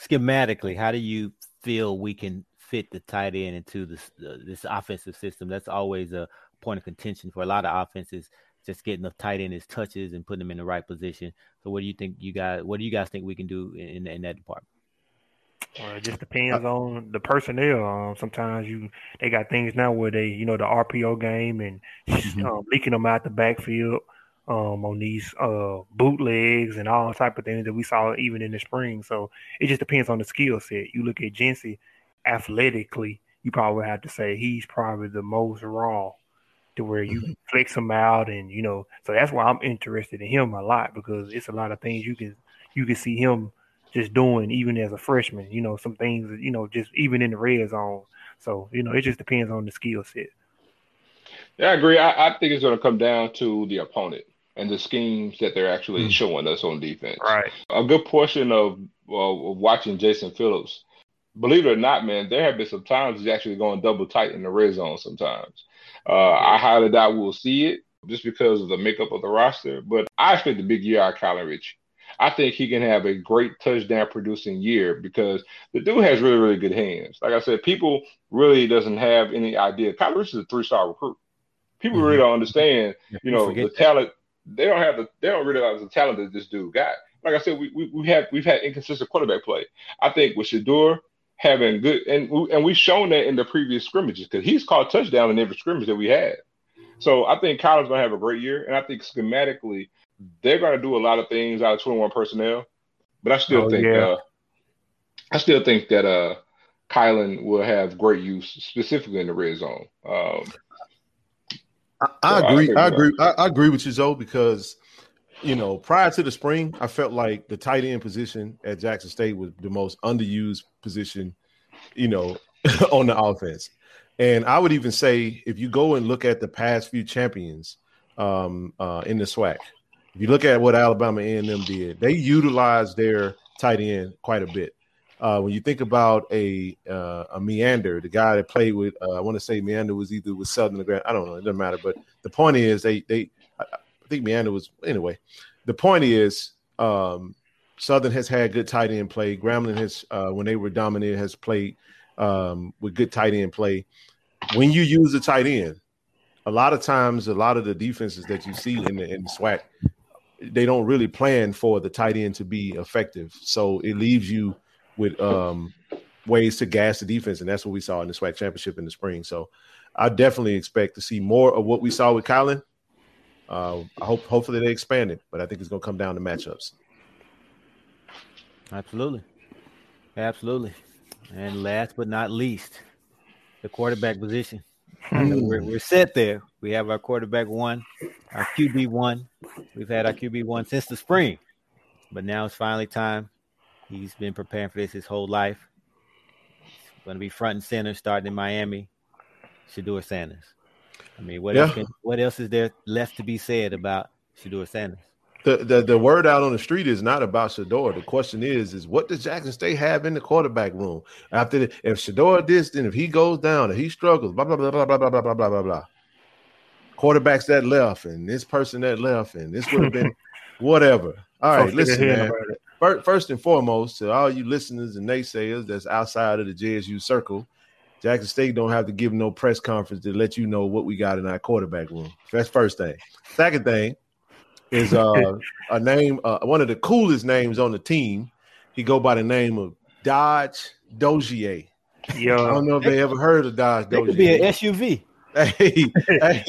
Schematically, how do you feel we can fit the tight end into this uh, this offensive system? That's always a point of contention for a lot of offenses just getting the tight end his touches and putting him in the right position. So, what do you think you guys? What do you guys think we can do in in that department? Well, it just depends on the personnel. Um, sometimes you they got things now where they you know the RPO game and mm-hmm. um, leaking them out the backfield um, on these uh, bootlegs and all type of things that we saw even in the spring. So it just depends on the skill set. You look at Jency athletically, you probably have to say he's probably the most raw to where you mm-hmm. flex him out and you know so that's why I'm interested in him a lot because it's a lot of things you can you can see him just doing even as a freshman you know some things you know just even in the red zone so you know it just depends on the skill set yeah I agree I, I think it's going to come down to the opponent and the schemes that they're actually mm-hmm. showing us on defense right a good portion of, uh, of watching Jason Phillips believe it or not man there have been some times he's actually going double tight in the red zone sometimes uh, I highly doubt we'll see it just because of the makeup of the roster. But I expect a big year out of Kylan Rich. I think he can have a great touchdown producing year because the dude has really, really good hands. Like I said, people really doesn't have any idea. Rich is a three star recruit. People mm-hmm. really don't understand, you know, the talent. They don't have the they don't realize the talent that this dude got. Like I said, we we, we have we've had inconsistent quarterback play. I think with Shedeur having good and and we've shown that in the previous scrimmages because he's caught touchdown in every scrimmage that we had. So I think Kylan's gonna have a great year, and I think schematically they're gonna do a lot of things out of 21 personnel. But I still oh, think yeah. uh, I still think that uh Kylan will have great use, specifically in the red zone. Um, I, I so agree. I, I agree. I, I, agree with you, Zoe, because you know, prior to the spring, I felt like the tight end position at Jackson State was the most underused position, you know, on the offense. And I would even say if you go and look at the past few champions um, uh, in the SWAC, if you look at what Alabama A&M did, they utilized their tight end quite a bit. Uh, when you think about a uh, a Meander, the guy that played with, uh, I want to say Meander was either with Southern or Grand. I don't know. It doesn't matter. But the point is, they they I think Meander was anyway. The point is, um, Southern has had good tight end play. Grambling has, uh, when they were dominant, has played um, with good tight end play. When you use the tight end, a lot of times, a lot of the defenses that you see in the in the SWAC, they don't really plan for the tight end to be effective. So it leaves you with um, ways to gas the defense, and that's what we saw in the SWAC championship in the spring. So I definitely expect to see more of what we saw with Kylan uh, I hope hopefully they expand it, but I think it's going to come down to matchups. Absolutely, absolutely. And last but not least, the quarterback position. Hmm. we're, we're set there. We have our quarterback one, our QB one. We've had our QB one since the spring, but now it's finally time. He's been preparing for this his whole life. He's going to be front and center starting in Miami. Shedeur Sanders. I mean, what yeah. else can, what else is there left to be said about Shedeur Sanders? The, the the word out on the street is not about Shedeur. The question is, is what does Jackson State have in the quarterback room after the, if Shedeur this, then if he goes down and he struggles, blah blah blah blah blah blah blah blah blah blah. Quarterbacks that left and this person that left and this would have been whatever. All right, listen, man. First and foremost, to all you listeners and naysayers that's outside of the JSU circle, Jackson State don't have to give no press conference to let you know what we got in our quarterback room. That's first thing. Second thing is uh, a name, uh, one of the coolest names on the team. He go by the name of Dodge Dozier. Yo. I don't know if they ever heard of Dodge Dozier. It could be an SUV. Hey, hey,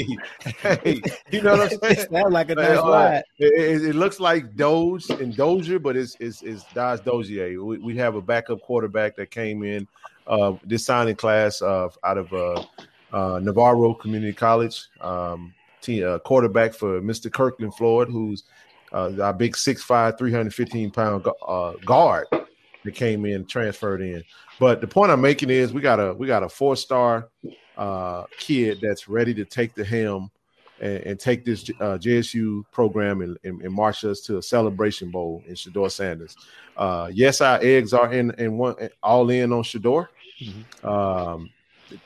hey! You know what I'm saying? Sound like a Hey, uh, it, it- it looks like Doge and Dozier, but it's it's it's Dodge Dozier. We, we have a backup quarterback that came in uh, this signing class uh, out of uh, uh, Navarro Community College. Um, team, uh, quarterback for Mr. Kirkland Floyd, who's uh, our big 6'5", 315 pound uh, guard that came in, transferred in. But the point I'm making is we got a we got a four star uh, kid that's ready to take the helm and, and take this uh, JSU program and, and, and march us to a celebration bowl in Shedeur Sanders. Uh, yes, our eggs are in and one all in on Shedeur. Um,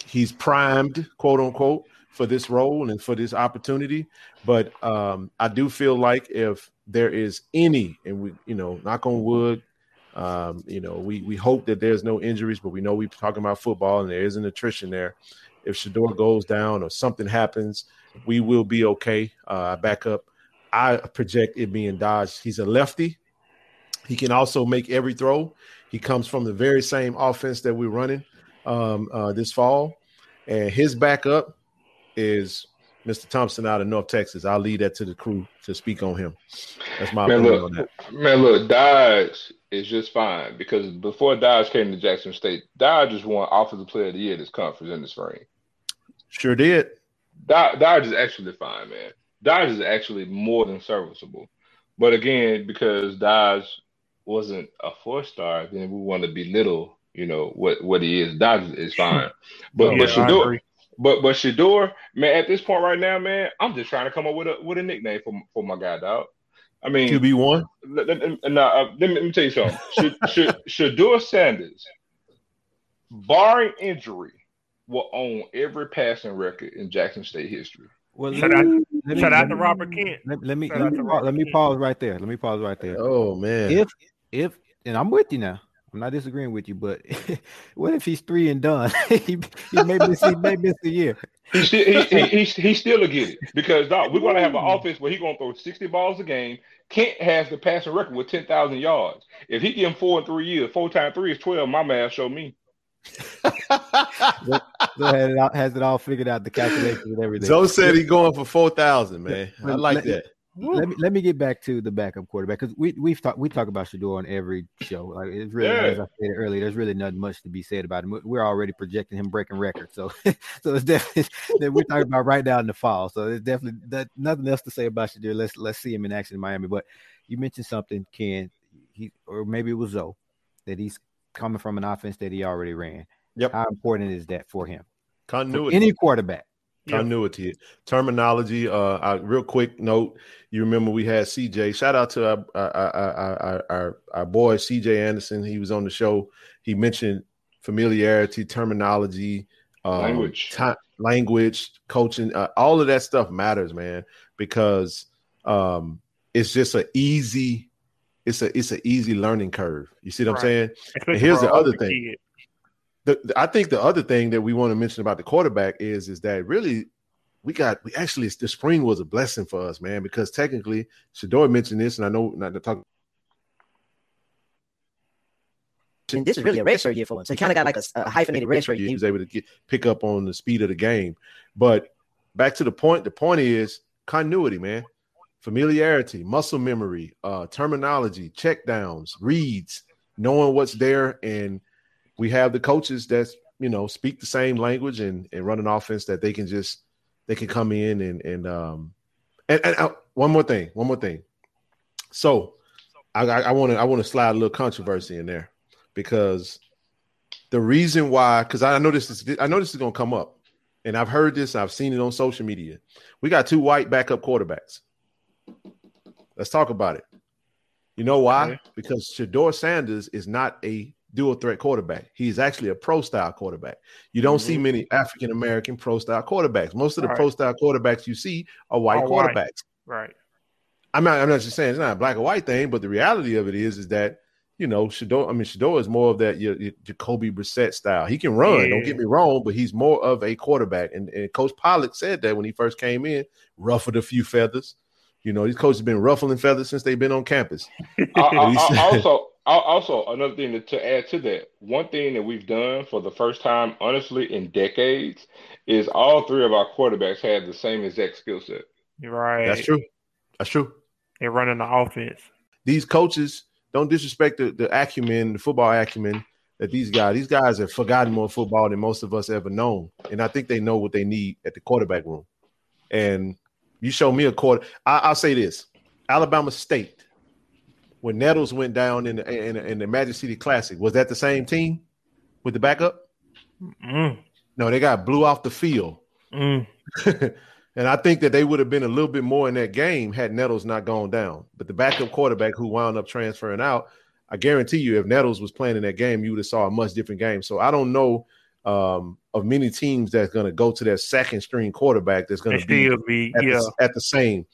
he's primed, quote unquote, for this role and for this opportunity. But um, I do feel like if there is any, and we, you know, knock on wood, um, you know, we we hope that there's no injuries, but we know we're talking about football and there is an attrition there. If Shedeur goes down or something happens, we will be okay. Uh, back up. I project it being Dodge. He's a lefty. He can also make every throw. He comes from the very same offense that we're running um, uh, this fall, and his backup is Mr. Thompson out of North Texas. I'll leave that to the crew to speak on him. That's my Man, opinion look, on that. man, look, Dodge is just fine because before Dodge came to Jackson State, Dodge just won Offensive Player of the Year this conference in the spring. Sure did. Dodge, Dodge is actually fine, man. Dodge is actually more than serviceable. But again, because Dodge wasn't a four star, then we want to belittle, you know, what what he is. Dodge is fine. But Yeah, but I Shedeur, agree. But but Shedeur, man, at this point right now, man, I'm just trying to come up with a with a nickname for for my guy, dog. I mean, QB one. let, let- let- nah, uh, let me, let me tell you something. Should, should, Shedeur Sanders, barring injury, will own every passing record in Jackson State history. Well, Shout out, let me- shout out let to Robert Kent. Let, let me let me, to pa- Robert let me pause right there. Let me pause right there. Oh man. If if and I'm with you now. I'm not disagreeing with you, but what if he's three and done? he, he may miss he may miss a year. He still he, he, he, he still will get it because dog, we're gonna have an offense where he's gonna throw 60 balls a game. Kent has the passing record with 10,000 yards. If he give him four in three years, four times three is 12. My math show me. So has it, all, has it all figured out the calculations and everything. Zoe said he going for four thousand, man. I like that. Let me let me get back to the backup quarterback because we we've talked we talk about Shedeur on every show. Like it's really Yeah. as I said earlier, there's really nothing much to be said about him. We're already projecting him breaking records, so so it's definitely that we're talking about right now in the fall. So there's definitely that, nothing else to say about Shedeur. Let's let's see him in action in Miami. But you mentioned something, Ken, he or maybe it was Zoe, that he's coming from an offense that he already ran. Yep. How important is that for him? For any quarterback. Continuity. Terminology uh, uh real quick note you remember we had cj shout out to our our, our, our, our, boy cj anderson. He was on the show. He mentioned familiarity terminology um, Language. language coaching uh, all of that stuff matters man because um it's just an easy it's a it's an easy learning curve. You see what i'm saying? Here's the other thing. kid. The, I think the other thing that we want to mention about the quarterback is is that really we got we actually the spring was a blessing for us, man, because technically Shedeur mentioned this, and I know not to talk. And this is really a redshirt year for him. So he kind of got like a, a hyphenated redshirt He was able to get pick up on the speed of the game, but back to the point. The point is continuity, man, familiarity, muscle memory, uh, terminology, check downs, reads, knowing what's there, and we have the coaches that you know speak the same language and and run an offense that they can just they can come in and and um and, and uh, one more thing, one more thing. So I I want to I want to slide a little controversy in there because the reason why because I know this is I know this is gonna come up, and I've heard this, I've seen it on social media. We got two white backup quarterbacks. Let's talk about it. You know why? Because Shedeur Sanders is not a dual threat quarterback. He's actually a pro style quarterback. You don't see mm-hmm. many African American pro style quarterbacks. Most of the Right. pro style quarterbacks you see are white Are white. quarterbacks. Right. I'm not. I'm not just saying it's not a black or white thing, but the reality of it is, is that you know Shedeur. I mean, Shedeur is more of that your, your Jacoby Brissett style. He can run. Don't get me wrong, but he's more of a quarterback. And, and Coach Pollock said that when he first came in, ruffled a few feathers. You know, these coaches have been ruffling feathers since they've been on campus. I, I, I also also another thing to, to add to that, one thing that we've done for the first time, honestly, in decades, is all three of our quarterbacks have the same exact skill set. You're right. That's true. That's true. They're running the offense. These coaches don't disrespect the, the acumen, the football acumen that these guys, these guys have forgotten more football than most of us ever known. And I think they know what they need at the quarterback room. And you show me a quarter. I, I'll say this Alabama State, when Nettles went down in the, in, in the Magic City Classic, was that the same team with the backup? Mm. No, they got blew off the field. Mm. and I think that they would have been a little bit more in that game had Nettles not gone down. But the backup quarterback who wound up transferring out, I guarantee you, if Nettles was playing in that game, you would have saw a much different game. So I don't know um, of many teams that's going to go to that second string quarterback that's going to be, be at, yeah. the, at the same.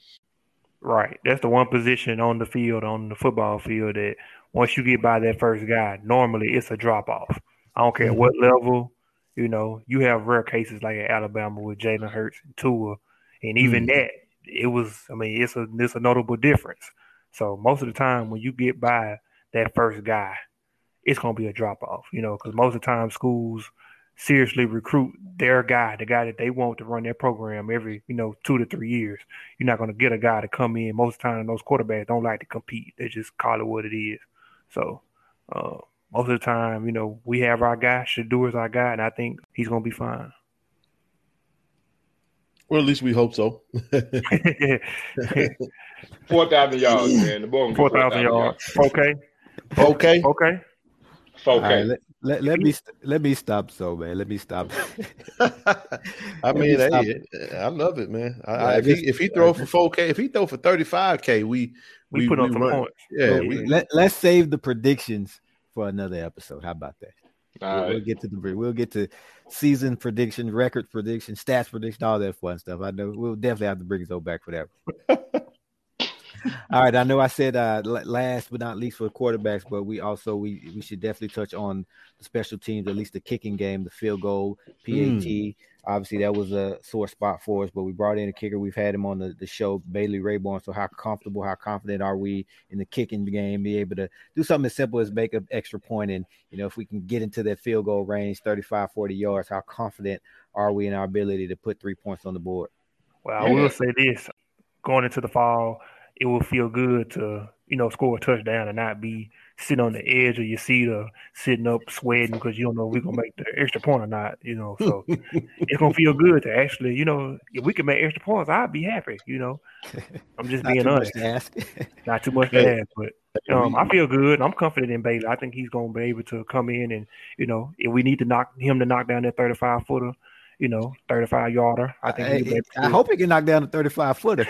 Right. That's the one position on the field, on the football field, that once you get by that first guy, normally it's a drop off. I don't care what level. You know, you have rare cases like at Alabama with Jalen Hurts and Tua, and even Mhm. that, it was. I mean, it's a it's a notable difference. So most of the time, when you get by that first guy, it's gonna be a drop off. You know, because most of the time schools seriously recruit their guy, the guy that they want to run their program every you know two to three years. You're not gonna get a guy to come in. Most of the time, those quarterbacks don't like to compete. They just call it what it is. So. Uh, most of the time, you know, we have our guy. Shedeur's our guy, and I think he's gonna be fine. Well, at least we hope so. Four thousand yards, man. The boy Four thousand yards. Okay. Okay. Okay. Four All right, let, let, let me let me stop so man. Let me stop. I Let mean, me stop. hey, I love it, man. I, Yeah, I, I if he if he throw for four K, if he throw for thirty five K, we We put on some run- points. Yeah, Well, we, let, let's save the predictions for another episode. How about that? All We'll, we'll right. get to the we'll get to season prediction, record prediction, stats prediction, all that fun stuff. I know we'll definitely have to bring Zoe back for that. all right, I know I said uh, last but not least for quarterbacks, but we also we we should definitely touch on the special teams, at least the kicking game, the field goal, PAT. Obviously, that was a sore spot for us, but we brought in a kicker. We've had him on the, the show, Bailey Rayborn. So, how comfortable, how confident are we in the kicking game? Be able to do something as simple as make an extra point and you know, if we can get into that field goal range, 35, 40 yards, how confident are we in our ability to put three points on the board? Well, I will say this: going into the fall, it will feel good to you know score a touchdown and not be sitting on the edge of your seat or sitting up sweating because you don't know if we're gonna make the extra point or not. You know, so it's gonna feel good to actually, you know, if we can make extra points, I'd be happy. You know, I'm just Not being too much honest. to ask. Not too much to ask, but um, I feel good. I'm confident in Bailey. I think he's going to be able to come in and you know, if we need to knock him to knock down that 35 footer, you know, 35 yarder, I think he'll I, I hope he can knock down a 35 footer.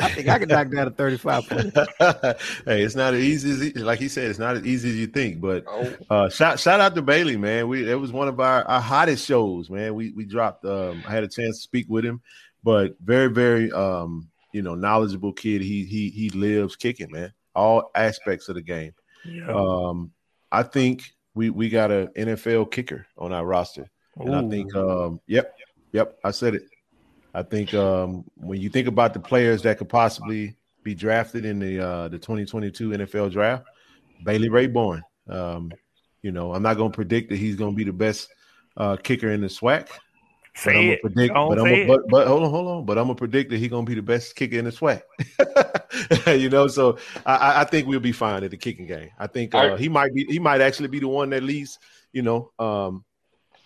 I think I can knock down a 35 footer. hey, it's not as easy as he- like he said. It's not as easy as you think. But Oh, uh, shout shout out to Bailey, man. We it was one of our, our hottest shows, man. We we dropped. Um, I had a chance to speak with him, but very very um, you know knowledgeable kid. He he he lives kicking, man. All aspects of the game. Yeah. Um, I think we we got an NFL kicker on our roster, and I think um, yep, yep, I said it. I think um, when you think about the players that could possibly be drafted in the uh, the 2022 NFL draft, Bailey Rayborn. Um, you know, I'm not going to predict that he's going to be the best uh, kicker in the SWAC. But I'm say gonna predict, but I'm say gonna, but, but hold on, hold on. But I'm gonna predict that he's gonna be the best kicker in the SWAC. you know, so I- I, think we'll be fine at the kicking game. I think uh, he might be he might actually be the one that leads, you know, um,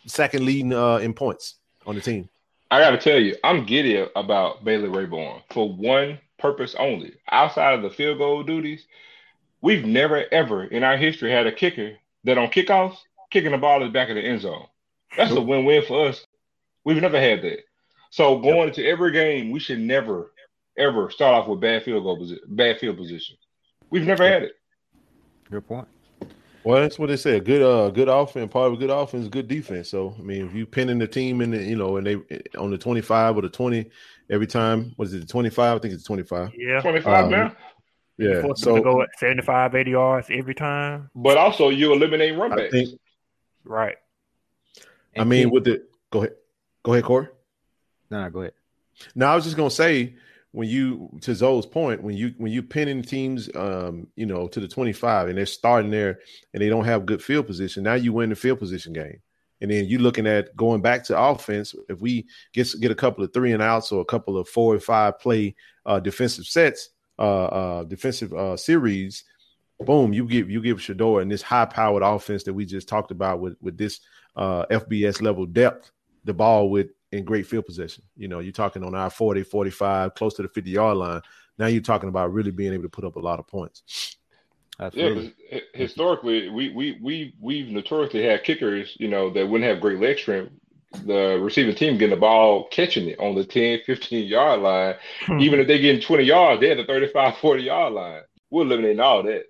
second leading uh, in points on the team. I got to tell you, I'm giddy about Bailey Rayborn for one purpose only. Outside of the field goal duties, we've never ever in our history had a kicker that on kickoffs kicking the ball in the back of the end zone. That's a win-win for us. We've never had that. So going into every game, we should never ever start off with bad field goal position, bad field position. We've never had it. Good point. Well, that's what they said. Good, uh, good offense. Part of a good offense, good defense. So, I mean, if you pinning the team in the, you know, and they on the twenty-five or the twenty every time, was it the twenty-five? I think it's twenty-five. Yeah. 25 Um, now. Yeah. Force them to So, go at 75, 80 yards every time. But also you eliminate run I backs. think. Right. I mean, with the go ahead, go ahead, Corey. no, no, go ahead. Now, I was just gonna say when you to Zoe's point, when you when you pinning teams, um, you know, to the twenty five, and they're starting there, and they don't have good field position. Now you win the field position game, and then you're looking at going back to offense. If we get get a couple of three and outs or a couple of four and five play uh, defensive sets, uh, uh, defensive uh, series, boom, you give you give Shedeur and this high powered offense that we just talked about with with this uh, FBS level depth, the ball with in great field position. You know, you're talking on our 40, 45, close to the 50 yard line. Now you're talking about really being able to put up a lot of points. Absolutely. Yeah, historically, we we we we've notoriously had kickers, you know, that wouldn't have great leg strength. The receiving team getting the ball, catching it on the 10, 15 yard line. Hmm. Even if they getting 20 yards, they're at the 35, 40 yard line. We're eliminating all that.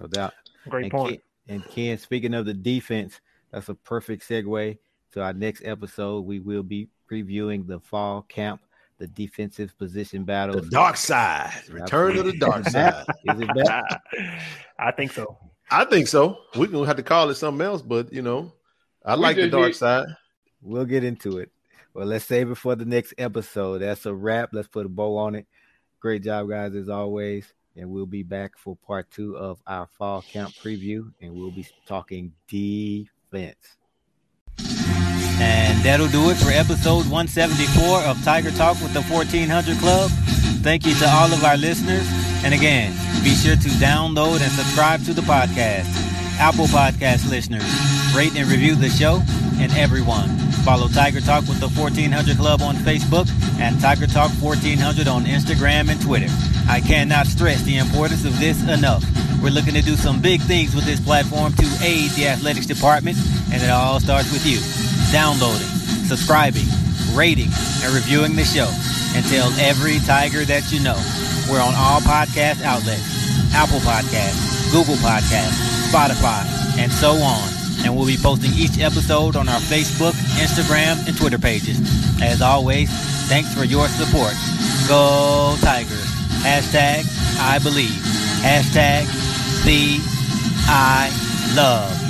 No doubt. Great and point. Ken, and Ken, speaking of the defense, that's a perfect segue to our next episode. We will be previewing the fall camp, the defensive position battle. The dark side. Return to the dark side. Is it bad? I think so. I think so. We're gonna have to call it something else, but you know, I we like the dark side. We'll get into it. Well, let's save it for the next episode. That's a wrap. Let's put a bow on it. Great job, guys, as always. And we'll be back for part two of our fall camp preview, and we'll be talking defense. And that'll do it for episode 174 of Tiger Talk with the 1400 Club. Thank you to all of our listeners. And again, be sure to download and subscribe to the podcast. Apple Podcast listeners, rate and review the show. And everyone, follow Tiger Talk with the 1400 Club on Facebook and Tiger Talk 1400 on Instagram and Twitter. I cannot stress the importance of this enough. We're looking to do some big things with this platform to aid the athletics department, and it all starts with you downloading, subscribing, rating, and reviewing the show. And tell every Tiger that you know. We're on all podcast outlets Apple Podcasts, Google Podcasts, Spotify, and so on. And we'll be posting each episode on our Facebook, Instagram, and Twitter pages. As always, thanks for your support. Go Tigers. Hashtag I believe. Hashtag the I love.